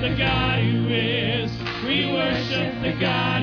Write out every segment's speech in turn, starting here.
the God who is. We worship the God.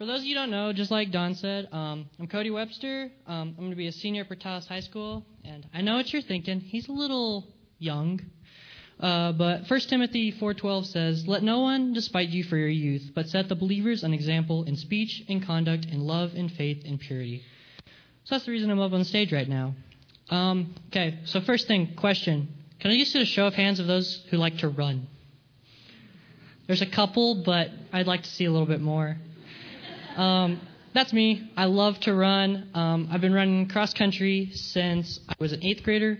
For those of you who don't know, just like Don said, um, I'm Cody Webster. Um, I'm going to be a senior at Portales High School, and I know what you're thinking. He's a little young, uh, but 1 Timothy 4:12 says, "Let no one despite you for your youth, but set the believers an example in speech, in conduct, in love, in faith, in purity." So that's the reason I'm up on stage right now. Um, okay, so first thing, question: Can I just get a show of hands of those who like to run? There's a couple, but I'd like to see a little bit more. Um, that's me. I love to run. Um, I've been running cross country since I was an eighth grader,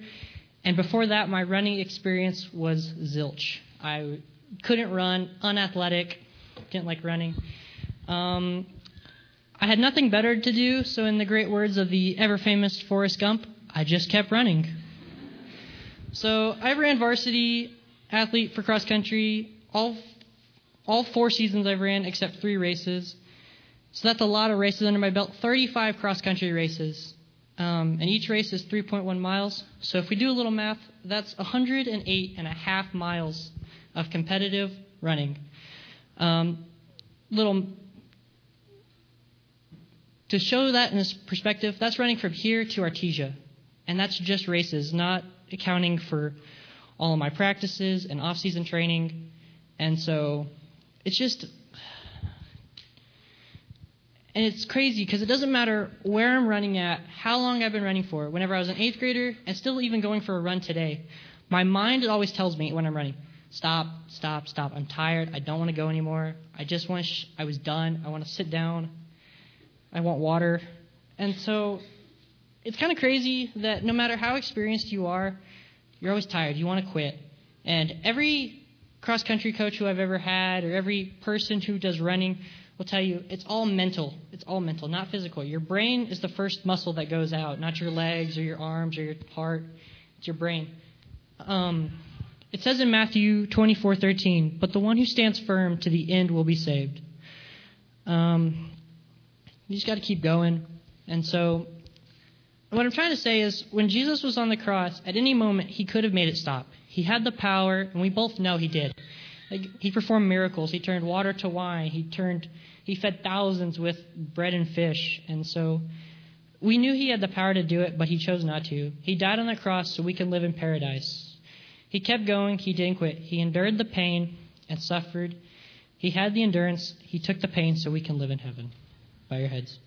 and before that, my running experience was zilch. I couldn't run, unathletic, didn't like running. Um, I had nothing better to do, so in the great words of the ever famous Forrest Gump, I just kept running. So I ran varsity athlete for cross country all all four seasons I've ran except three races. So that's a lot of races under my belt. 35 cross country races. Um, and each race is 3.1 miles. So if we do a little math, that's 108 and a half miles of competitive running. Um, little to show that in this perspective, that's running from here to Artesia. And that's just races, not accounting for all of my practices and off season training. And so it's just and it's crazy because it doesn't matter where I'm running at, how long I've been running for. Whenever I was an eighth grader, and still even going for a run today, my mind always tells me when I'm running, stop, stop, stop. I'm tired. I don't want to go anymore. I just wish I was done. I want to sit down. I want water. And so it's kind of crazy that no matter how experienced you are, you're always tired. You want to quit. And every cross country coach who I've ever had, or every person who does running, will tell you it's all mental. It's all mental, not physical. Your brain is the first muscle that goes out, not your legs or your arms or your heart. It's your brain. Um, it says in Matthew 24:13, "But the one who stands firm to the end will be saved." Um, you just got to keep going. And so, what I'm trying to say is, when Jesus was on the cross, at any moment he could have made it stop. He had the power, and we both know he did. He performed miracles. He turned water to wine. He turned, he fed thousands with bread and fish. And so, we knew he had the power to do it, but he chose not to. He died on the cross so we can live in paradise. He kept going. He didn't quit. He endured the pain and suffered. He had the endurance. He took the pain so we can live in heaven. Bow your heads.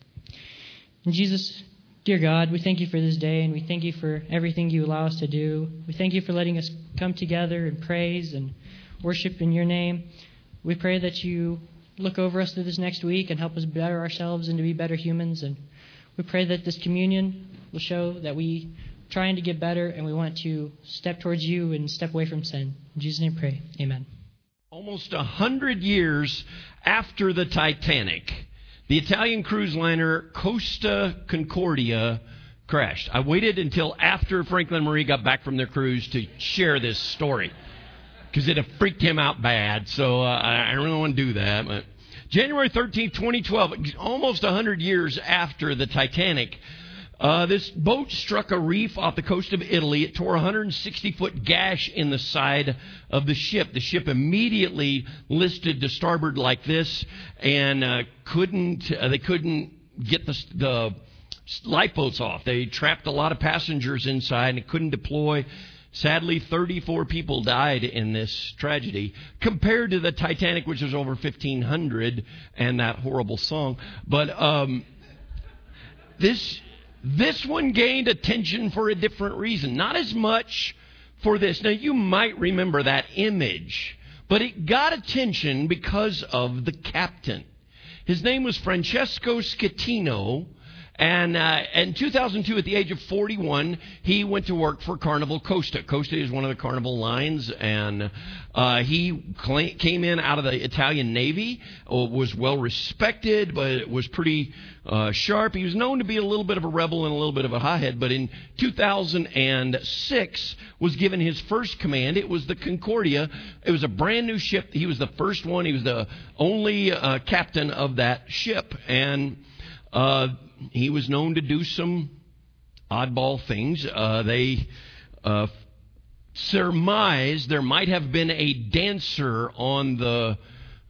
And Jesus, dear God, we thank you for this day and we thank you for everything you allow us to do. We thank you for letting us come together and praise and worship in your name. We pray that you look over us through this next week and help us better ourselves and to be better humans. And we pray that this communion will show that we are trying to get better and we want to step towards you and step away from sin. In Jesus' name pray. Amen. Almost a hundred years after the Titanic, the Italian cruise liner Costa Concordia crashed. I waited until after Franklin Marie got back from their cruise to share this story because it had freaked him out bad. So uh, I I don't really want to do that. But January 13th, 2012, almost 100 years after the Titanic, uh, this boat struck a reef off the coast of Italy. It tore a 160 foot gash in the side of the ship. The ship immediately listed to starboard like this, and uh, couldn't uh, they couldn't get the the lifeboats off. They trapped a lot of passengers inside and couldn't deploy. Sadly, 34 people died in this tragedy compared to the Titanic, which was over 1,500, and that horrible song. But um, this this one gained attention for a different reason. Not as much for this. Now, you might remember that image, but it got attention because of the captain. His name was Francesco Schettino. And uh, in 2002, at the age of 41, he went to work for Carnival Costa. Costa is one of the Carnival lines, and uh, he cl- came in out of the Italian Navy. uh, Was well respected, but was pretty uh, sharp. He was known to be a little bit of a rebel and a little bit of a hothead. But in 2006, was given his first command. It was the Concordia. It was a brand new ship. He was the first one. He was the only uh, captain of that ship, and. He was known to do some oddball things. Uh, they uh, surmised there might have been a dancer on the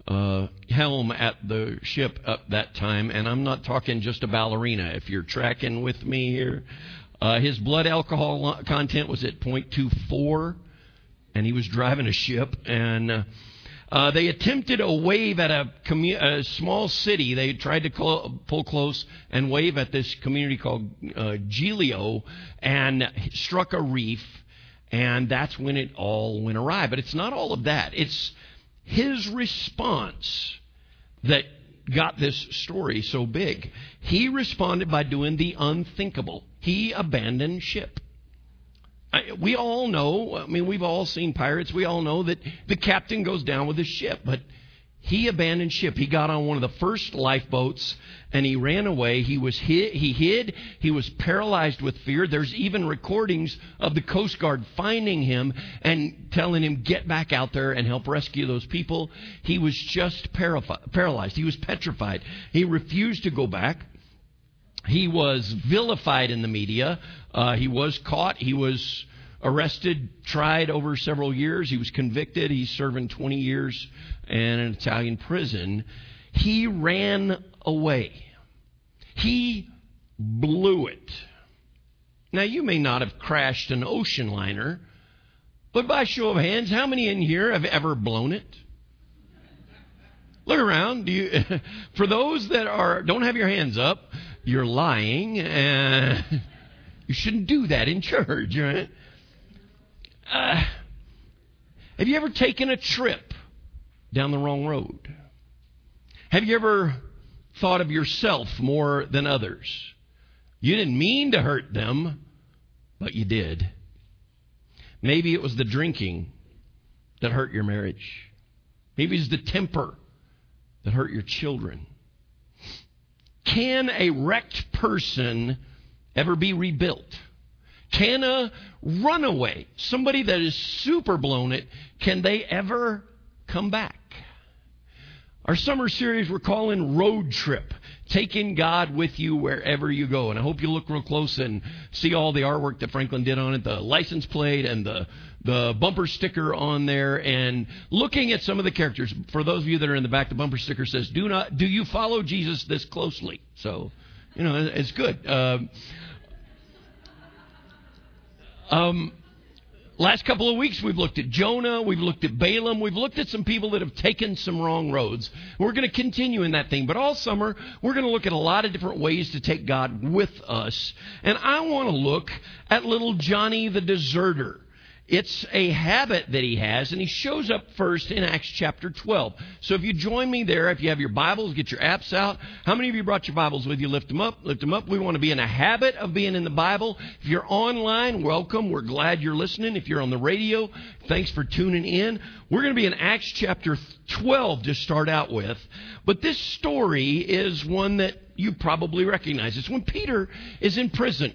uh, helm at the ship at that time, and I'm not talking just a ballerina. If you're tracking with me here, uh, his blood alcohol content was at 0.24, and he was driving a ship. And uh, uh, they attempted a wave at a, commu- a small city. They tried to clo- pull close and wave at this community called uh, and struck a reef. And that's when it all went awry. But it's not all of that. It's his response that got this story so big. He responded by doing the unthinkable. He abandoned ship. We all know, I mean, we've all seen pirates. We all know that the captain goes down with the ship, but he abandoned ship. He got on one of the first lifeboats and he ran away. He was hid, he hid. He was paralyzed with fear. There's even recordings of the Coast Guard finding him and telling him get back out there and help rescue those people. He was just paralyzed. He was petrified. He refused to go back. He was vilified in the media. Uh, he was caught. He was arrested, tried over several years. He was convicted. He's serving 20 years in an Italian prison. He ran away. He blew it. Now, you may not have crashed an ocean liner, but by show of hands, how many in here have ever blown it? Look around. Do you, for those that are don't have your hands up, you're lying. And you shouldn't do that in church, right? Uh, have you ever taken a trip down the wrong road? Have you ever thought of yourself more than others? You didn't mean to hurt them, but you did. Maybe it was the drinking that hurt your marriage. Maybe it's the temper that hurt your children. Can a wrecked person ever be rebuilt? Can a runaway, somebody that is super blown it, can they ever come back? Our summer series we're calling Road Trip, taking God with you wherever you go. And I hope you look real close and see all the artwork that Franklin did on it, the license plate and the, the bumper sticker on there, and looking at some of the characters. For those of you that are in the back, the bumper sticker says, "Do not, do you follow Jesus this closely?" So, you know, it's good. Um, um, last couple of weeks, we've looked at Jonah, we've looked at Balaam, we've looked at some people that have taken some wrong roads. We're going to continue in that thing, but all summer, we're going to look at a lot of different ways to take God with us. And I want to look at little Johnny the deserter. It's a habit that he has, and he shows up first in Acts chapter 12. So if you join me there, if you have your Bibles, get your apps out. How many of you brought your Bibles with you? Lift them up, lift them up. We want to be in a habit of being in the Bible. If you're online, welcome. We're glad you're listening. If you're on the radio, thanks for tuning in. We're going to be in Acts chapter 12 to start out with. But this story is one that you probably recognize. It's when Peter is in prison.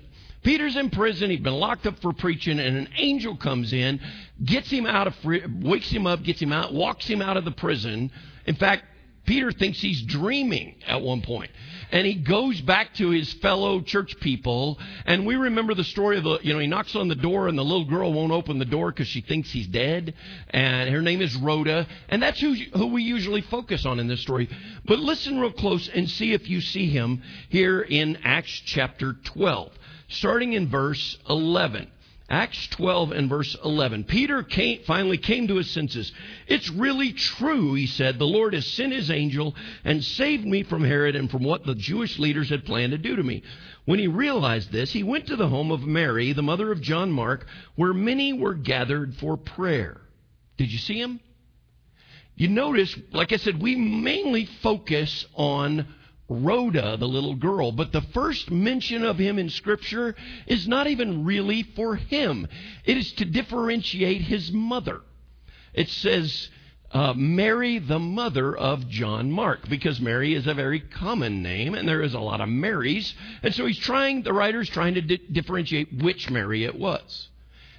Peter's in prison. He's been locked up for preaching, and an angel comes in, gets him out of, wakes him up, gets him out, walks him out of the prison. In fact, Peter thinks he's dreaming at one point. And he goes back to his fellow church people. And we remember the story of the, you know, he knocks on the door and the little girl won't open the door because she thinks he's dead. And her name is Rhoda. And that's who, who we usually focus on in this story. But listen real close and see if you see him here in Acts chapter 12 starting in verse 11. Acts 12 and verse 11. Peter came, finally came to his senses. It's really true, he said. The Lord has sent his angel and saved me from Herod and from what the Jewish leaders had planned to do to me. When he realized this, he went to the home of Mary, the mother of John Mark, where many were gathered for prayer. Did you see him? You notice, like I said, we mainly focus on Rhoda, the little girl. But the first mention of him in Scripture is not even really for him, it is to differentiate his mother. It says, uh, Mary, the mother of John Mark, because Mary is a very common name, and there is a lot of Marys. And so he's trying, the writer's trying to di- differentiate which Mary it was.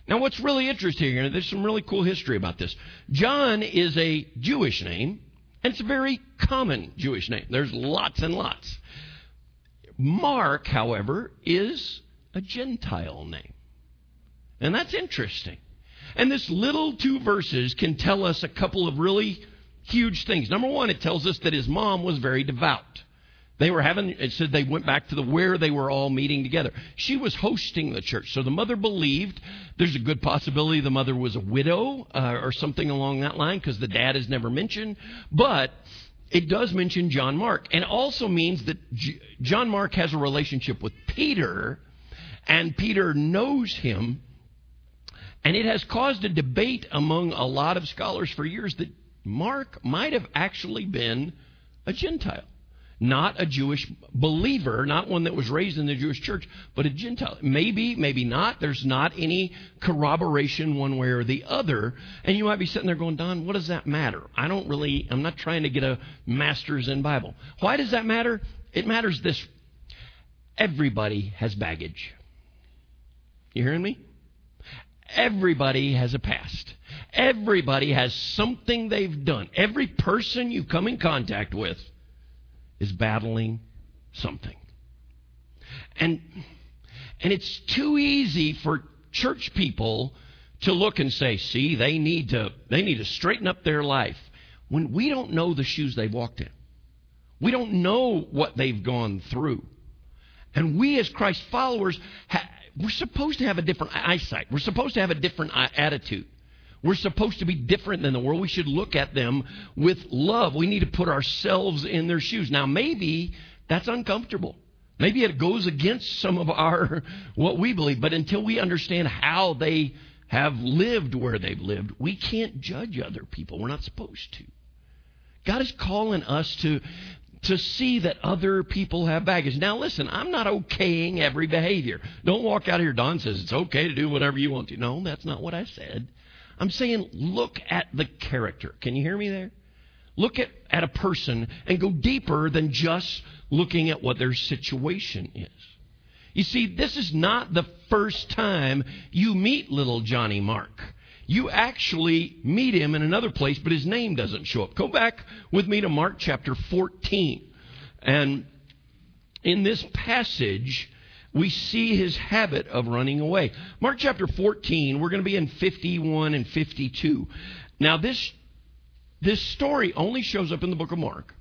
Now, what's really interesting here, there's some really cool history about this. John is a Jewish name, and it's a very common Jewish name. There's lots and lots. Mark, however, is a Gentile name. And that's interesting. And this little two verses can tell us a couple of really huge things. Number one, it tells us that his mom was very devout. They were having, it said they went back to the where they were all meeting together. She was hosting the church. So the mother believed there's a good possibility the mother was a widow uh, or something along that line because the dad is never mentioned. But it does mention John Mark. And also means that John Mark has a relationship with Peter and Peter knows him. And it has caused a debate among a lot of scholars for years that Mark might have actually been a Gentile not a Jewish believer, not one that was raised in the Jewish church, but a Gentile. Maybe, maybe not. There's not any corroboration one way or the other. And you might be sitting there going, Don, what does that matter? I don't really, I'm not trying to get a master's in Bible. Why does that matter? It matters this everybody has baggage. You hearing me? Everybody has a past. Everybody has something they've done. Every person you come in contact with is battling something. And, and it's too easy for church people to look and say, see, they need to, they need to straighten up their life when we don't know the shoes they've walked in. We don't know what they've gone through. And we as Christ followers, ha- we're supposed to have a different eyesight. We're supposed to have a different uh, attitude. We're supposed to be different than the world. We should look at them with love. We need to put ourselves in their shoes. Now, maybe that's uncomfortable. Maybe it goes against some of our what we believe, but until we understand how they have lived where they've lived, we can't judge other people. We're not supposed to. God is calling us to to see that other people have baggage. Now, listen, I'm not okaying every behavior. Don't walk out here. Don says it's okay to do whatever you want to. No, that's not what I said. I'm saying look at the character. Can you hear me there? Look at, at a person and go deeper than just looking at what their situation is. You see, this is not the first time you meet little Johnny Mark. You actually meet him in another place, but his name doesn't show up. Go back with me to Mark chapter 14. And in this passage, we see his habit of running away. Mark chapter 14, we're going to be in 51 and 52. Now, this, this story only shows up in the book of Mark.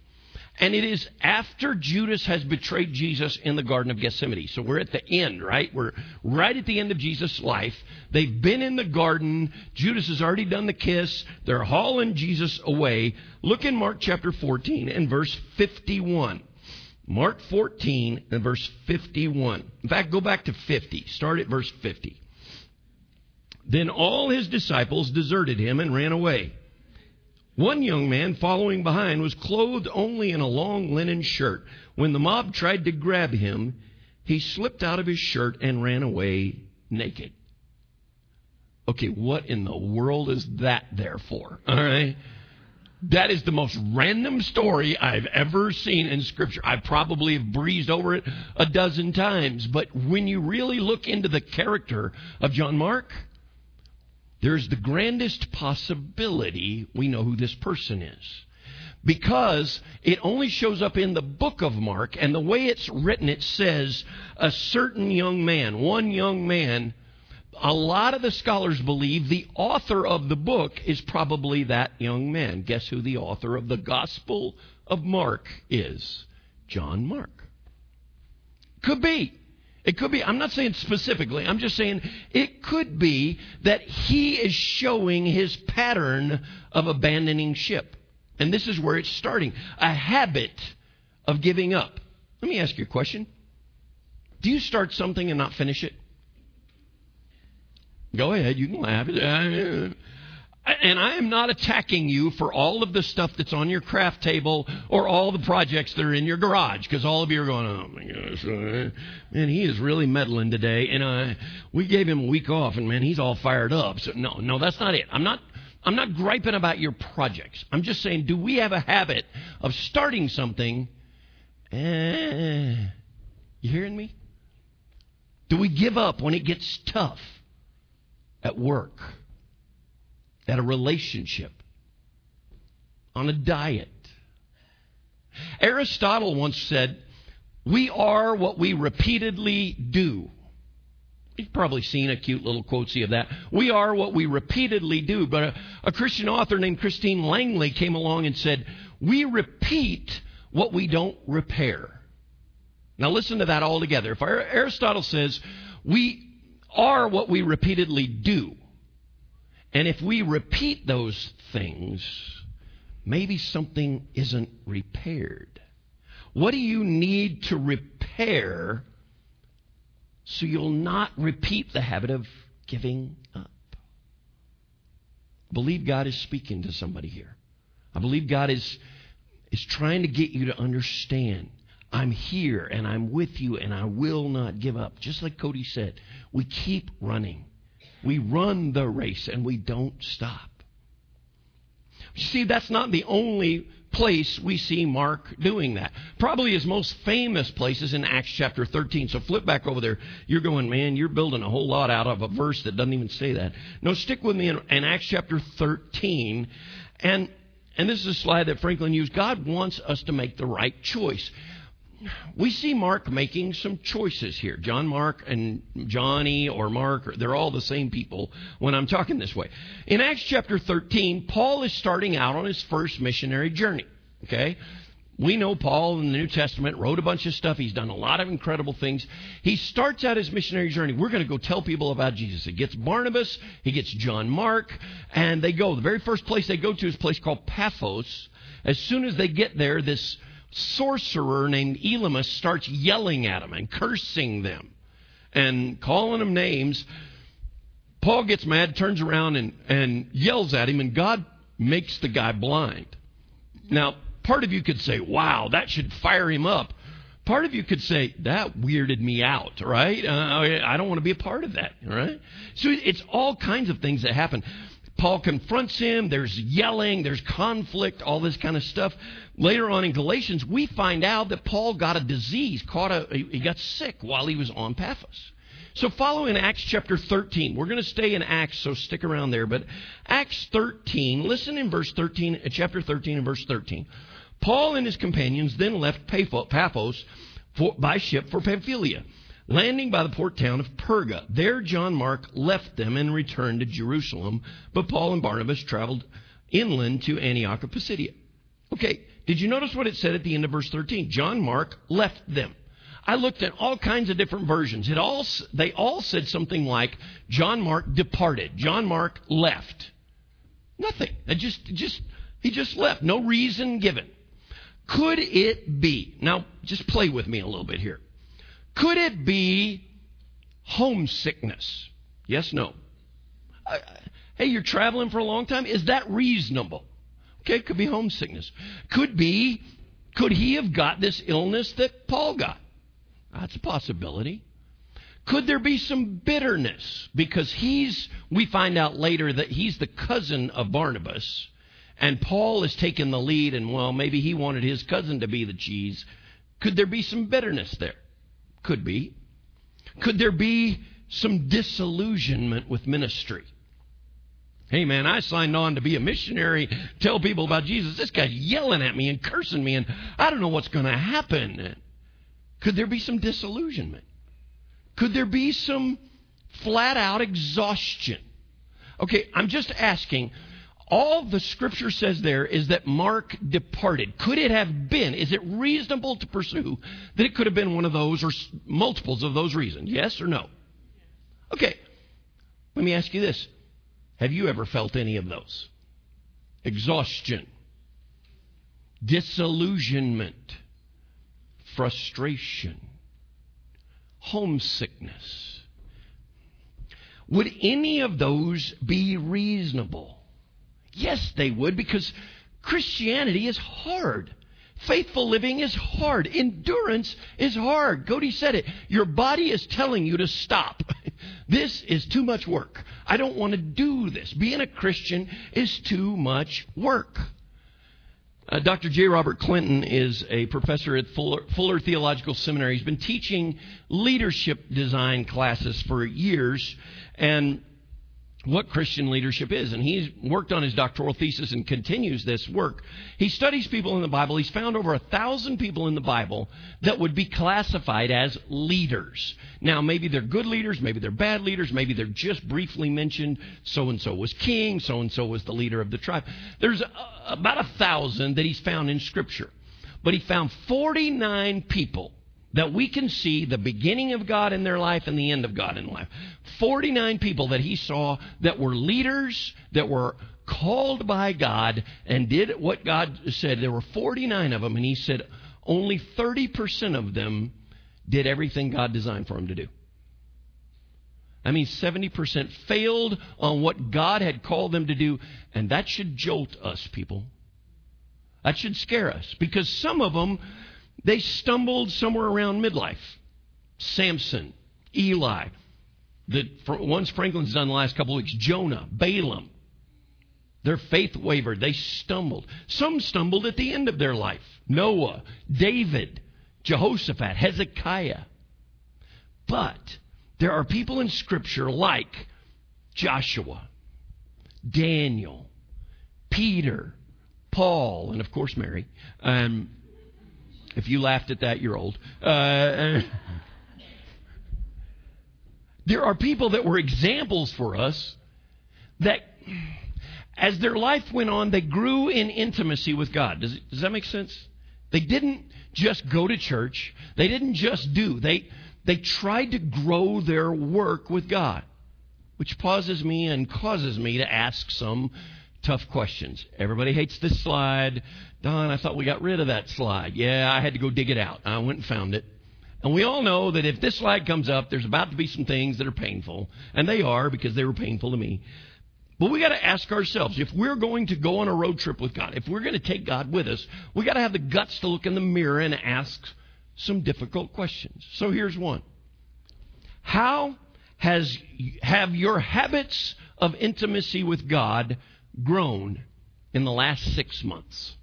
And it is after Judas has betrayed Jesus in the Garden of Gethsemane. So we're at the end, right? We're right at the end of Jesus' life. They've been in the garden. Judas has already done the kiss. They're hauling Jesus away. Look in Mark chapter 14 and verse 51. Mark 14 and verse 51. In fact, go back to 50. Start at verse 50. Then all his disciples deserted him and ran away. One young man following behind was clothed only in a long linen shirt. When the mob tried to grab him, he slipped out of his shirt and ran away naked. Okay, what in the world is that there for? All right. That is the most random story I've ever seen in Scripture. I probably have breezed over it a dozen times, but when you really look into the character of John Mark, there's the grandest possibility we know who this person is. Because it only shows up in the book of Mark, and the way it's written, it says, a certain young man, one young man a lot of the scholars believe the author of the book is probably that young man. Guess who the author of the Gospel of Mark is? John Mark. Could be. It could be. I'm not saying specifically. I'm just saying it could be that he is showing his pattern of abandoning ship. And this is where it's starting a habit of giving up. Let me ask you a question. Do you start something and not finish it? Go ahead, you can laugh. And I am not attacking you for all of the stuff that's on your craft table or all the projects that are in your garage, because all of you are going, oh my gosh, uh, man, he is really meddling today. And I, we gave him a week off, and man, he's all fired up. So no, no, that's not it. I'm not. I'm not griping about your projects. I'm just saying, do we have a habit of starting something? Eh, you hearing me? Do we give up when it gets tough? At work, at a relationship, on a diet. Aristotle once said, We are what we repeatedly do. You've probably seen a cute little quotesy of that. We are what we repeatedly do. But a, a Christian author named Christine Langley came along and said, We repeat what we don't repair. Now listen to that all together. If Aristotle says we are what we repeatedly do, and if we repeat those things, maybe something isn't repaired. What do you need to repair so you'll not repeat the habit of giving up? I believe God is speaking to somebody here. I believe God is, is trying to get you to understand I'm here and I'm with you and I will not give up. Just like Cody said, we keep running. We run the race and we don't stop. See, that's not the only place we see Mark doing that. Probably his most famous place is in Acts chapter 13. So flip back over there. You're going, man, you're building a whole lot out of a verse that doesn't even say that. No, stick with me in, in Acts chapter 13. And, and this is a slide that Franklin used. God wants us to make the right choice we see Mark making some choices here. John Mark and Johnny or Mark, they're all the same people when I'm talking this way. In Acts chapter 13, Paul is starting out on his first missionary journey. Okay? We know Paul in the New Testament wrote a bunch of stuff. He's done a lot of incredible things. He starts out his missionary journey. We're going to go tell people about Jesus. He gets Barnabas, he gets John Mark, and they go. The very first place they go to is a place called Paphos. As soon as they get there, this sorcerer named Elymas starts yelling at them and cursing them and calling them names. Paul gets mad, turns around and, and yells at him, and God makes the guy blind. Now, part of you could say, wow, that should fire him up. Part of you could say, that weirded me out, right? Uh, I don't want to be a part of that, right? So it's all kinds of things that happen. Paul confronts him. There's yelling, there's conflict, all this kind of stuff. Later on in Galatians, we find out that Paul got a disease, caught a, he got sick while he was on Paphos. So, follow in Acts chapter 13, we're going to stay in Acts, so stick around there. But Acts 13, listen in verse 13, uh, chapter 13 and verse 13. Paul and his companions then left Paphos by ship for Pamphylia Landing by the port town of Perga, there John Mark left them and returned to Jerusalem, but Paul and Barnabas traveled inland to Antioch of Pisidia. Okay, did you notice what it said at the end of verse 13? John Mark left them. I looked at all kinds of different versions. It all, they all said something like, John Mark departed. John Mark left. Nothing. It just, just, he just left. No reason given. Could it be? Now, just play with me a little bit here. Could it be homesickness? Yes, no. Uh, hey, you're traveling for a long time. Is that reasonable? Okay, it could be homesickness. Could be, could he have got this illness that Paul got? That's a possibility. Could there be some bitterness? Because he's, we find out later that he's the cousin of Barnabas, and Paul is taking the lead, and well, maybe he wanted his cousin to be the cheese. Could there be some bitterness there? Could be. Could there be some disillusionment with ministry? Hey man, I signed on to be a missionary, tell people about Jesus. This guy's yelling at me and cursing me, and I don't know what's going to happen. Could there be some disillusionment? Could there be some flat out exhaustion? Okay, I'm just asking all the scripture says there is that Mark departed. Could it have been, is it reasonable to pursue that it could have been one of those or multiples of those reasons? Yes or no? Okay, let me ask you this Have you ever felt any of those? Exhaustion, disillusionment, frustration, homesickness. Would any of those be reasonable? Yes, they would, because Christianity is hard. Faithful living is hard. Endurance is hard. Cody said it. Your body is telling you to stop. this is too much work. I don't want to do this. Being a Christian is too much work. Uh, Dr. J. Robert Clinton is a professor at Fuller, Fuller, Theological Seminary. He's been teaching leadership design classes for years. And what Christian leadership is. And he's worked on his doctoral thesis and continues this work. He studies people in the Bible. He's found over a thousand people in the Bible that would be classified as leaders. Now, maybe they're good leaders, maybe they're bad leaders, maybe they're just briefly mentioned. So and so was king, so and so was the leader of the tribe. There's about a thousand that he's found in Scripture. But he found 49 people that we can see the beginning of God in their life and the end of God in life. 49 people that he saw that were leaders, that were called by God and did what God said. There were 49 of them, and he said only 30% of them did everything God designed for them to do. I mean, 70% failed on what God had called them to do, and that should jolt us, people. That should scare us because some of them they stumbled somewhere around midlife. Samson, Eli, the ones Franklin's done the last couple of weeks, Jonah, Balaam. Their faith wavered. They stumbled. Some stumbled at the end of their life. Noah, David, Jehoshaphat, Hezekiah. But there are people in Scripture like Joshua, Daniel, Peter, Paul, and of course Mary. Um, if you laughed at that, you're old. Uh, there are people that were examples for us that, as their life went on, they grew in intimacy with God. Does, does that make sense? They didn't just go to church. They didn't just do. They, they tried to grow their work with God, which pauses me and causes me to ask some tough questions. Everybody hates this slide. Don, I thought we got rid of that slide. Yeah, I had to go dig it out. I went and found it. And we all know that if this slide comes up, there's about to be some things that are painful. And they are because they were painful to me. But we got to ask ourselves if we're going to go on a road trip with God, if we're going to take God with us, we got to have the guts to look in the mirror and ask some difficult questions. So here's one How has, have your habits of intimacy with God grown in the last six months?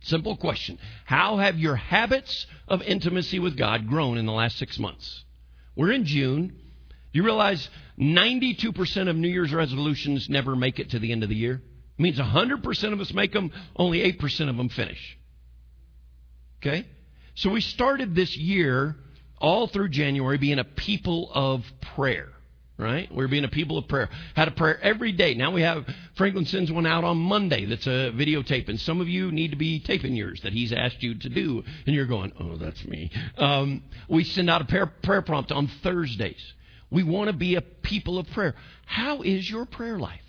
Simple question. How have your habits of intimacy with God grown in the last six months? We're in June. Do You realize 92% of New Year's resolutions never make it to the end of the year? It means 100% of us make them, only 8% of them finish. Okay? So we started this year all through January being a people of prayer right? We're being a people of prayer. Had a prayer every day. Now we have, Franklin sends one out on Monday that's a videotape, and some of you need to be taping yours that he's asked you to do, and you're going, oh, that's me. Um, we send out a prayer, prayer prompt on Thursdays. We want to be a people of prayer. How is your prayer life?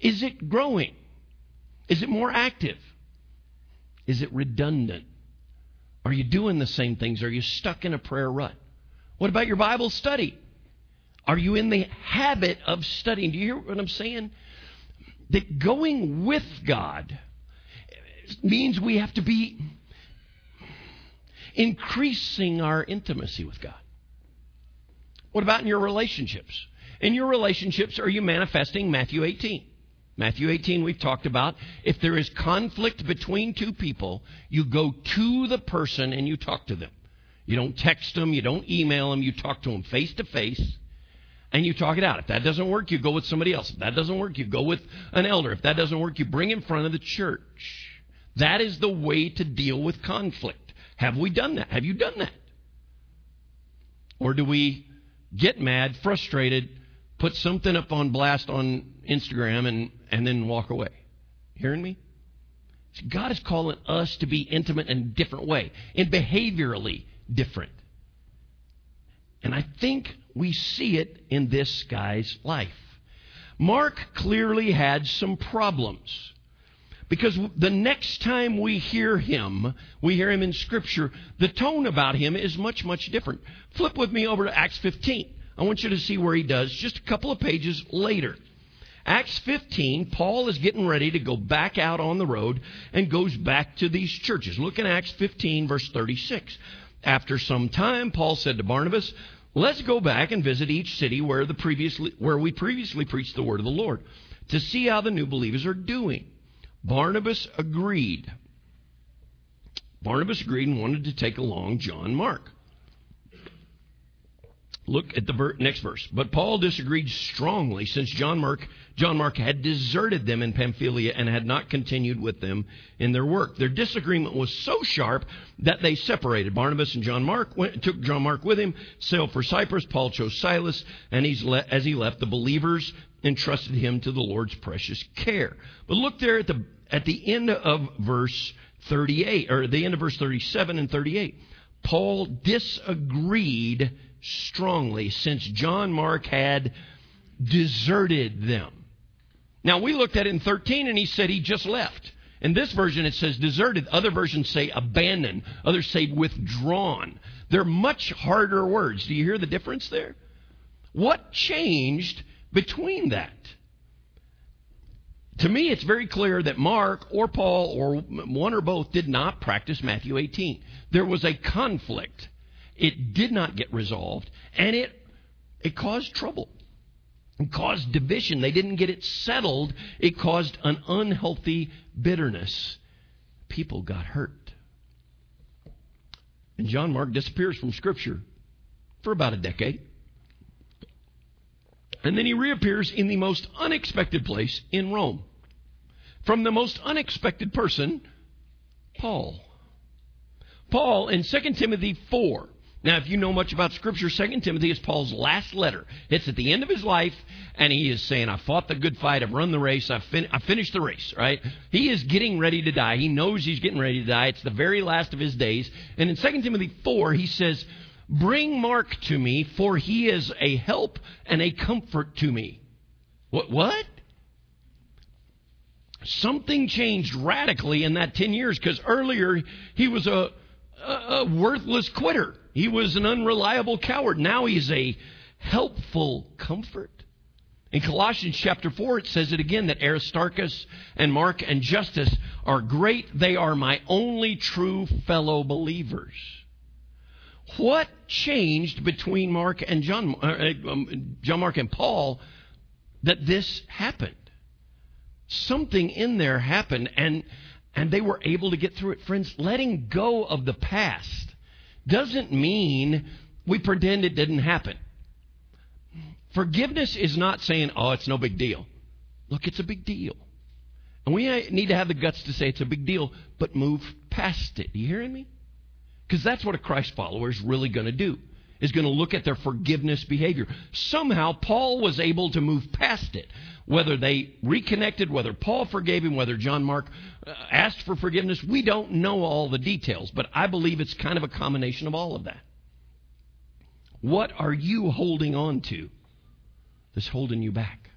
Is it growing? Is it more active? Is it redundant? Are you doing the same things? Are you stuck in a prayer rut? What about your Bible study? Are you in the habit of studying? Do you hear what I'm saying? That going with God means we have to be increasing our intimacy with God. What about in your relationships? In your relationships, are you manifesting Matthew 18? Matthew 18, we've talked about. If there is conflict between two people, you go to the person and you talk to them. You don't text them, you don't email them, you talk to them face to face and you talk it out. If that doesn't work, you go with somebody else. If that doesn't work, you go with an elder. If that doesn't work, you bring in front of the church. That is the way to deal with conflict. Have we done that? Have you done that? Or do we get mad, frustrated, put something up on blast on Instagram, and, and then walk away? Hearing me? God is calling us to be intimate in a different way, in behaviorally different. And I think we see it in this guy's life. Mark clearly had some problems. Because the next time we hear him, we hear him in Scripture, the tone about him is much, much different. Flip with me over to Acts 15. I want you to see where he does just a couple of pages later. Acts 15, Paul is getting ready to go back out on the road and goes back to these churches. Look in Acts 15, verse 36. After some time, Paul said to Barnabas, Let's go back and visit each city where, the previously, where we previously preached the word of the Lord to see how the new believers are doing. Barnabas agreed. Barnabas agreed and wanted to take along John Mark. Look at the ver- next verse. But Paul disagreed strongly since John Mark, John Mark had deserted them in Pamphylia and had not continued with them in their work. Their disagreement was so sharp that they separated. Barnabas and John Mark went, took John Mark with him, sailed for Cyprus. Paul chose Silas, and le- as he left, the believers entrusted him to the Lord's precious care. But look there at the at the end of verse 38, or the end of verse 37 and 38. Paul disagreed strongly since John Mark had deserted them. Now, we looked at it in 13 and he said he just left. In this version, it says deserted. Other versions say abandoned. Others say withdrawn. They're much harder words. Do you hear the difference there? What changed between that? To me, it's very clear that Mark or Paul or one or both did not practice Matthew 18. There was a conflict. It did not get resolved, and it, it caused trouble. It caused division. They didn't get it settled. It caused an unhealthy bitterness. People got hurt. And John Mark disappears from Scripture for about a decade. And then he reappears in the most unexpected place in Rome. From the most unexpected person, Paul. Paul in 2 Timothy 4. Now, if you know much about Scripture, 2 Timothy is Paul's last letter. It's at the end of his life, and he is saying, I fought the good fight, I've run the race, I've fin- I finished the race, right? He is getting ready to die. He knows he's getting ready to die. It's the very last of his days. And in 2 Timothy 4, he says, Bring Mark to me, for he is a help and a comfort to me. What? What? Something changed radically in that 10 years because earlier he was a, a, a worthless quitter. He was an unreliable coward. Now he's a helpful comfort. In Colossians chapter 4, it says it again that Aristarchus and Mark and Justus are great. They are my only true fellow believers. What changed between Mark and John, uh, um, John Mark and Paul that this happened? Something in there happened, and and they were able to get through it. Friends, letting go of the past doesn't mean we pretend it didn't happen. Forgiveness is not saying, "Oh, it's no big deal." Look, it's a big deal. And we need to have the guts to say it's a big deal, but move past it. You hearing me? Because that's what a Christ follower is really going to do. Is going to look at their forgiveness behavior. Somehow Paul was able to move past it. Whether they reconnected, whether Paul forgave him, whether John Mark uh, asked for forgiveness, we don't know all the details, but I believe it's kind of a combination of all of that. What are you holding on to that's holding you back?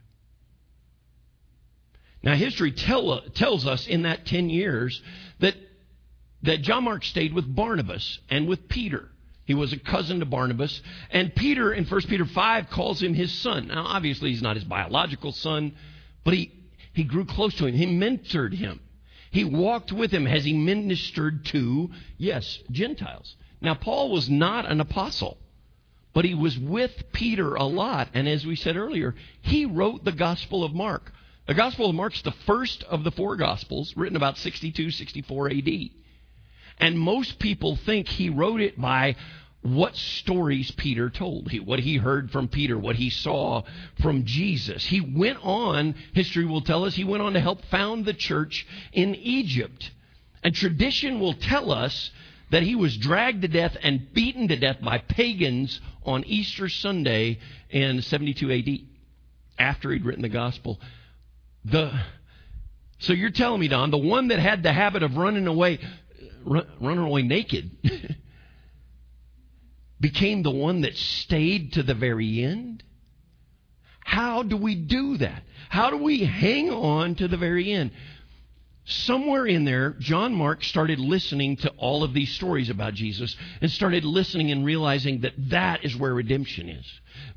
Now, history tell, tells us in that 10 years that, that John Mark stayed with Barnabas and with Peter. He was a cousin to Barnabas. And Peter, in 1 Peter 5, calls him his son. Now, obviously, he's not his biological son, but he, he grew close to him. He mentored him. He walked with him as he ministered to, yes, Gentiles. Now, Paul was not an apostle, but he was with Peter a lot. And as we said earlier, he wrote the Gospel of Mark. The Gospel of Mark's the first of the four Gospels, written about 62, 64 AD. And most people think he wrote it by what stories Peter told, what he heard from Peter, what he saw from Jesus. He went on, history will tell us, he went on to help found the church in Egypt. And tradition will tell us that he was dragged to death and beaten to death by pagans on Easter Sunday in 72 AD after he'd written the gospel. The, so you're telling me, Don, the one that had the habit of running away, run, running away naked, became the one that stayed to the very end? How do we do that? How do we hang on to the very end? Somewhere in there, John Mark started listening to all of these stories about Jesus and started listening and realizing that that is where redemption is.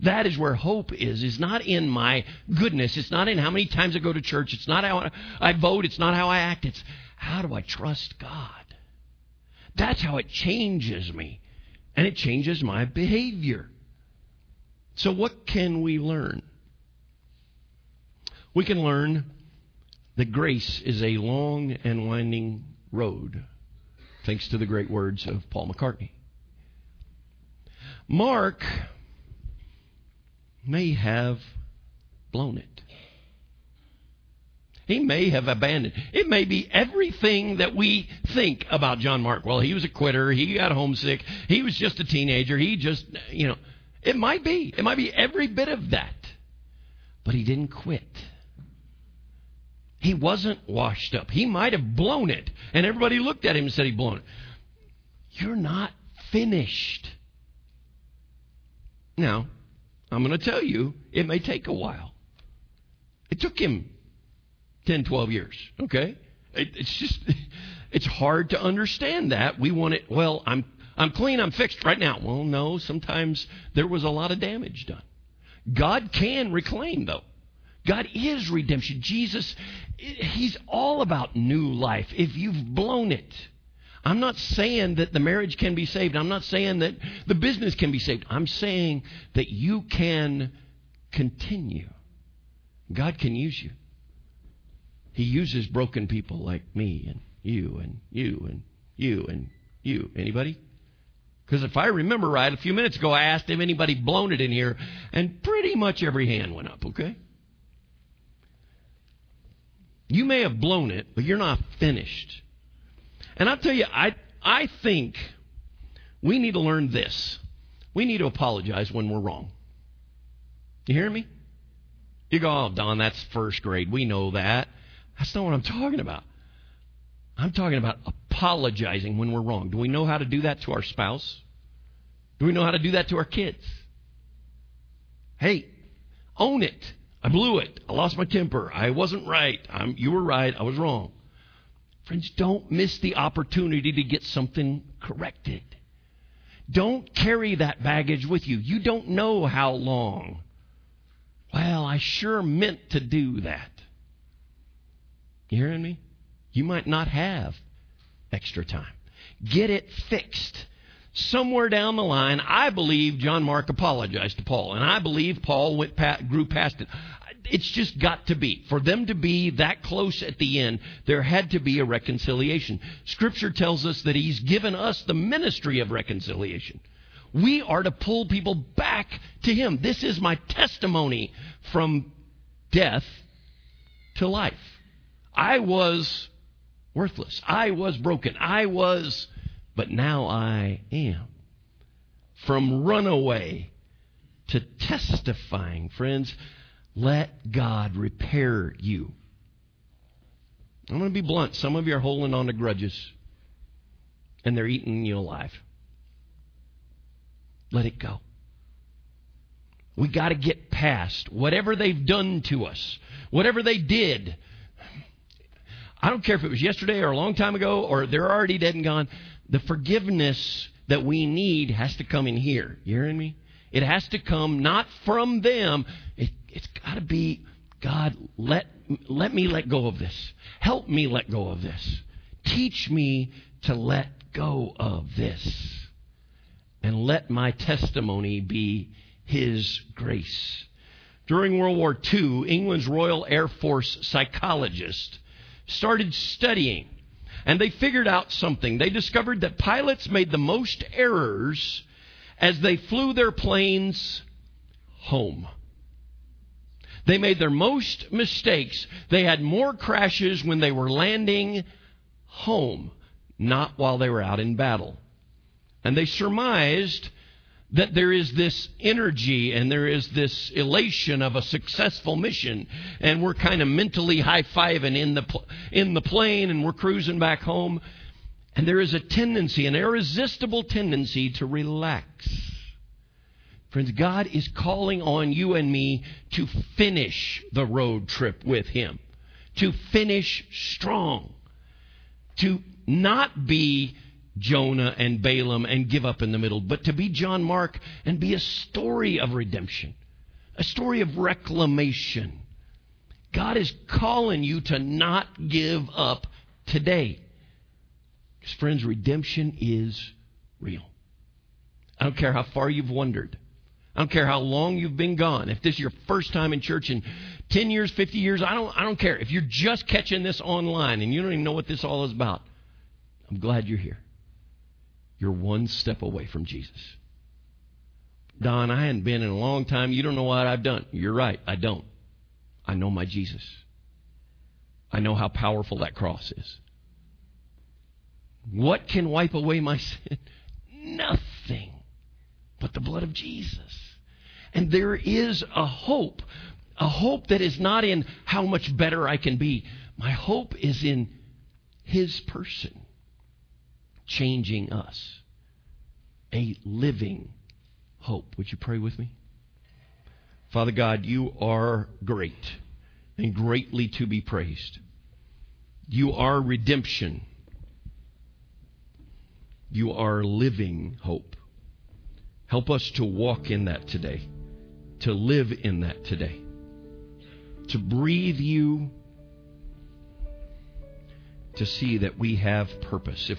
That is where hope is. Is not in my goodness. It's not in how many times I go to church. It's not how I vote. It's not how I act. It's how do I trust God? That's how it changes me. And it changes my behavior. So, what can we learn? We can learn that grace is a long and winding road, thanks to the great words of Paul McCartney. Mark may have blown it. He may have abandoned. It may be everything that we think about John Mark. Well, he was a quitter. He got homesick. He was just a teenager. He just, you know, it might be. It might be every bit of that. But he didn't quit. He wasn't washed up. He might have blown it. And everybody looked at him and said he'd blown it. You're not finished. Now, I'm going to tell you, it may take a while. It took him 10, 12 years. Okay? It, it's just, it's hard to understand that. We want it, well, I'm, I'm clean, I'm fixed right now. Well, no, sometimes there was a lot of damage done. God can reclaim, though. God is redemption. Jesus, He's all about new life. If you've blown it, I'm not saying that the marriage can be saved. I'm not saying that the business can be saved. I'm saying that you can continue. God can use you. He uses broken people like me and you and you and you and you. Anybody? Because if I remember right, a few minutes ago I asked if anybody blown it in here, and pretty much every hand went up, okay? You may have blown it, but you're not finished. And I'll tell you, I, I think we need to learn this. We need to apologize when we're wrong. You hear me? You go, oh, Don, that's first grade. We know that. That's not what I'm talking about. I'm talking about apologizing when we're wrong. Do we know how to do that to our spouse? Do we know how to do that to our kids? Hey, own it. I blew it. I lost my temper. I wasn't right. I'm, you were right. I was wrong. Friends, don't miss the opportunity to get something corrected. Don't carry that baggage with you. You don't know how long. Well, I sure meant to do that. You hearing me? You might not have extra time. Get it fixed. Somewhere down the line, I believe John Mark apologized to Paul, and I believe Paul went past, grew past it. It's just got to be. For them to be that close at the end, there had to be a reconciliation. Scripture tells us that He's given us the ministry of reconciliation. We are to pull people back to Him. This is my testimony from death to life. I was worthless. I was broken. I was, but now I am. From runaway to testifying, friends, let God repair you. I'm going to be blunt. Some of you are holding on to grudges, and they're eating you alive. Let it go. We got to get past whatever they've done to us, whatever they did. I don't care if it was yesterday or a long time ago or they're already dead and gone. The forgiveness that we need has to come in here. You hearing me? It has to come not from them. It, it's got to be God. Let let me let go of this. Help me let go of this. Teach me to let go of this, and let my testimony be His grace. During World War II, England's Royal Air Force psychologist started studying and they figured out something. They discovered that pilots made the most errors as they flew their planes home. They made their most mistakes. They had more crashes when they were landing home, not while they were out in battle. And they surmised that there is this energy and there is this elation of a successful mission. And we're kind of mentally high-fiving in the pl- in the plane and we're cruising back home. And there is a tendency an irresistible tendency to relax. Friends god is calling on you and me to finish the road trip with him to finish strong to not be Jonah and Balaam and give up in the middle, but to be John Mark and be a story of redemption, a story of reclamation. God is calling you to not give up today. Because, friends, redemption is real. I don't care how far you've wandered. I don't care how long you've been gone. If this is your first time in church in 10 years, 50 years, I don't, I don't care. If you're just catching this online and you don't even know what this all is about, I'm glad you're here. You're one step away from Jesus. Don, I hadn't been in a long time. You don't know what I've done. You're right. I don't. I know my Jesus. I know how powerful that cross is. What can wipe away my sin? Nothing but the blood of Jesus. And there is a hope, a hope that is not in how much better I can be. My hope is in His person changing us. A living hope. Would you pray with me? Father God, you are great and greatly to be praised. You are redemption. You are living hope. Help us to walk in that today, to live in that today, to breathe you, to see that we have purpose. If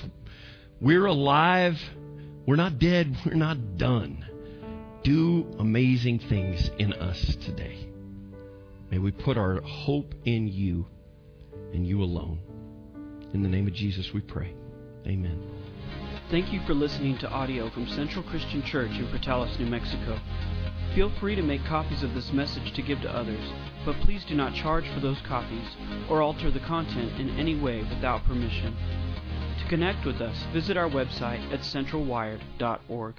we're alive, we're not dead, we're not done. Do amazing things in us today. May we put our hope in you and you alone. In the name of Jesus we pray. Amen. Thank you for listening to audio from Central Christian Church in Portales, New Mexico. Feel free to make copies of this message to give to others, but please do not charge for those copies or alter the content in any way without permission. To connect with us, visit our website at centralwired.org.